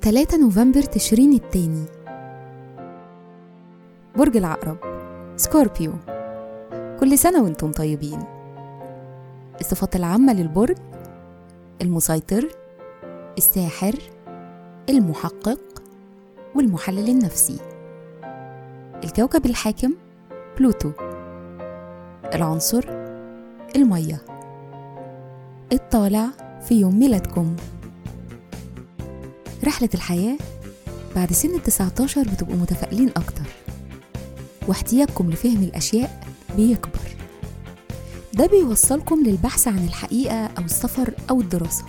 تلاتة نوفمبر تشرين التاني. برج العقرب Scorpio. كل سنة وأنتم طيبين. الصفات العامة للبرج المسيطر الساحر المحقق والمحلل النفسي. الكوكب الحاكم بلوتو. العنصر المية. الطالع في يوم ميلادكم. رحلة الحياة بعد سن التسعتاشر بتبقوا متفائلين أكتر واحتياجكم لفهم الأشياء بيكبر. ده بيوصلكم للبحث عن الحقيقة أو السفر أو الدراسة.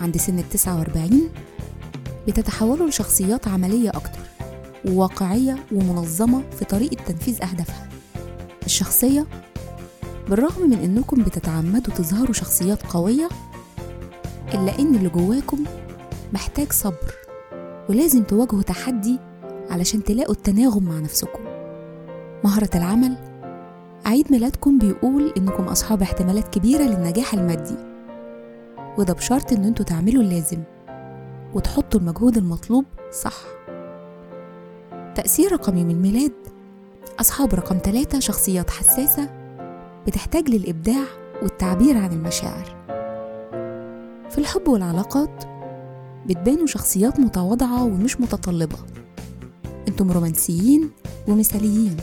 عند سن التسعة وأربعين بتتحولوا لشخصيات عملية أكتر وواقعية ومنظمة في طريقة تنفيذ أهدافها. الشخصية بالرغم من إنكم بتتعمدوا تظهروا شخصيات قوية إلا إن اللي جواكم محتاج صبر ولازم تواجهوا تحدي علشان تلاقوا التناغم مع نفسكم. مهارة العمل عيد ميلادكم بيقول إنكم أصحاب احتمالات كبيرة للنجاح المادي. وده بشرط إن أنتوا تعملوا اللازم وتحطوا المجهود المطلوب صح. تأثير رقم يوم الميلاد أصحاب رقم ثلاثة شخصيات حساسة بتحتاج للإبداع والتعبير عن المشاعر. في الحب والعلاقات بتبانوا شخصيات متواضعة ومش متطلبة. أنتم رومانسيين ومثاليين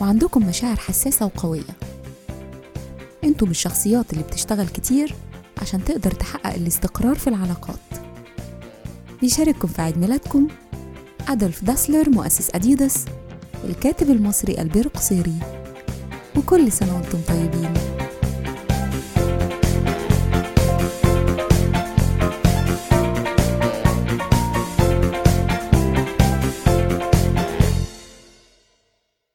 وعندكم مشاعر حساسة وقوية. أنتم الشخصيات اللي بتشتغل كتير عشان تقدر تحقق الاستقرار في العلاقات. بيشارككم في عيد ميلادكم أدولف داسلر مؤسس أديداس والكاتب المصري ألبير قصيري. وكل سنة وأنتم طيبين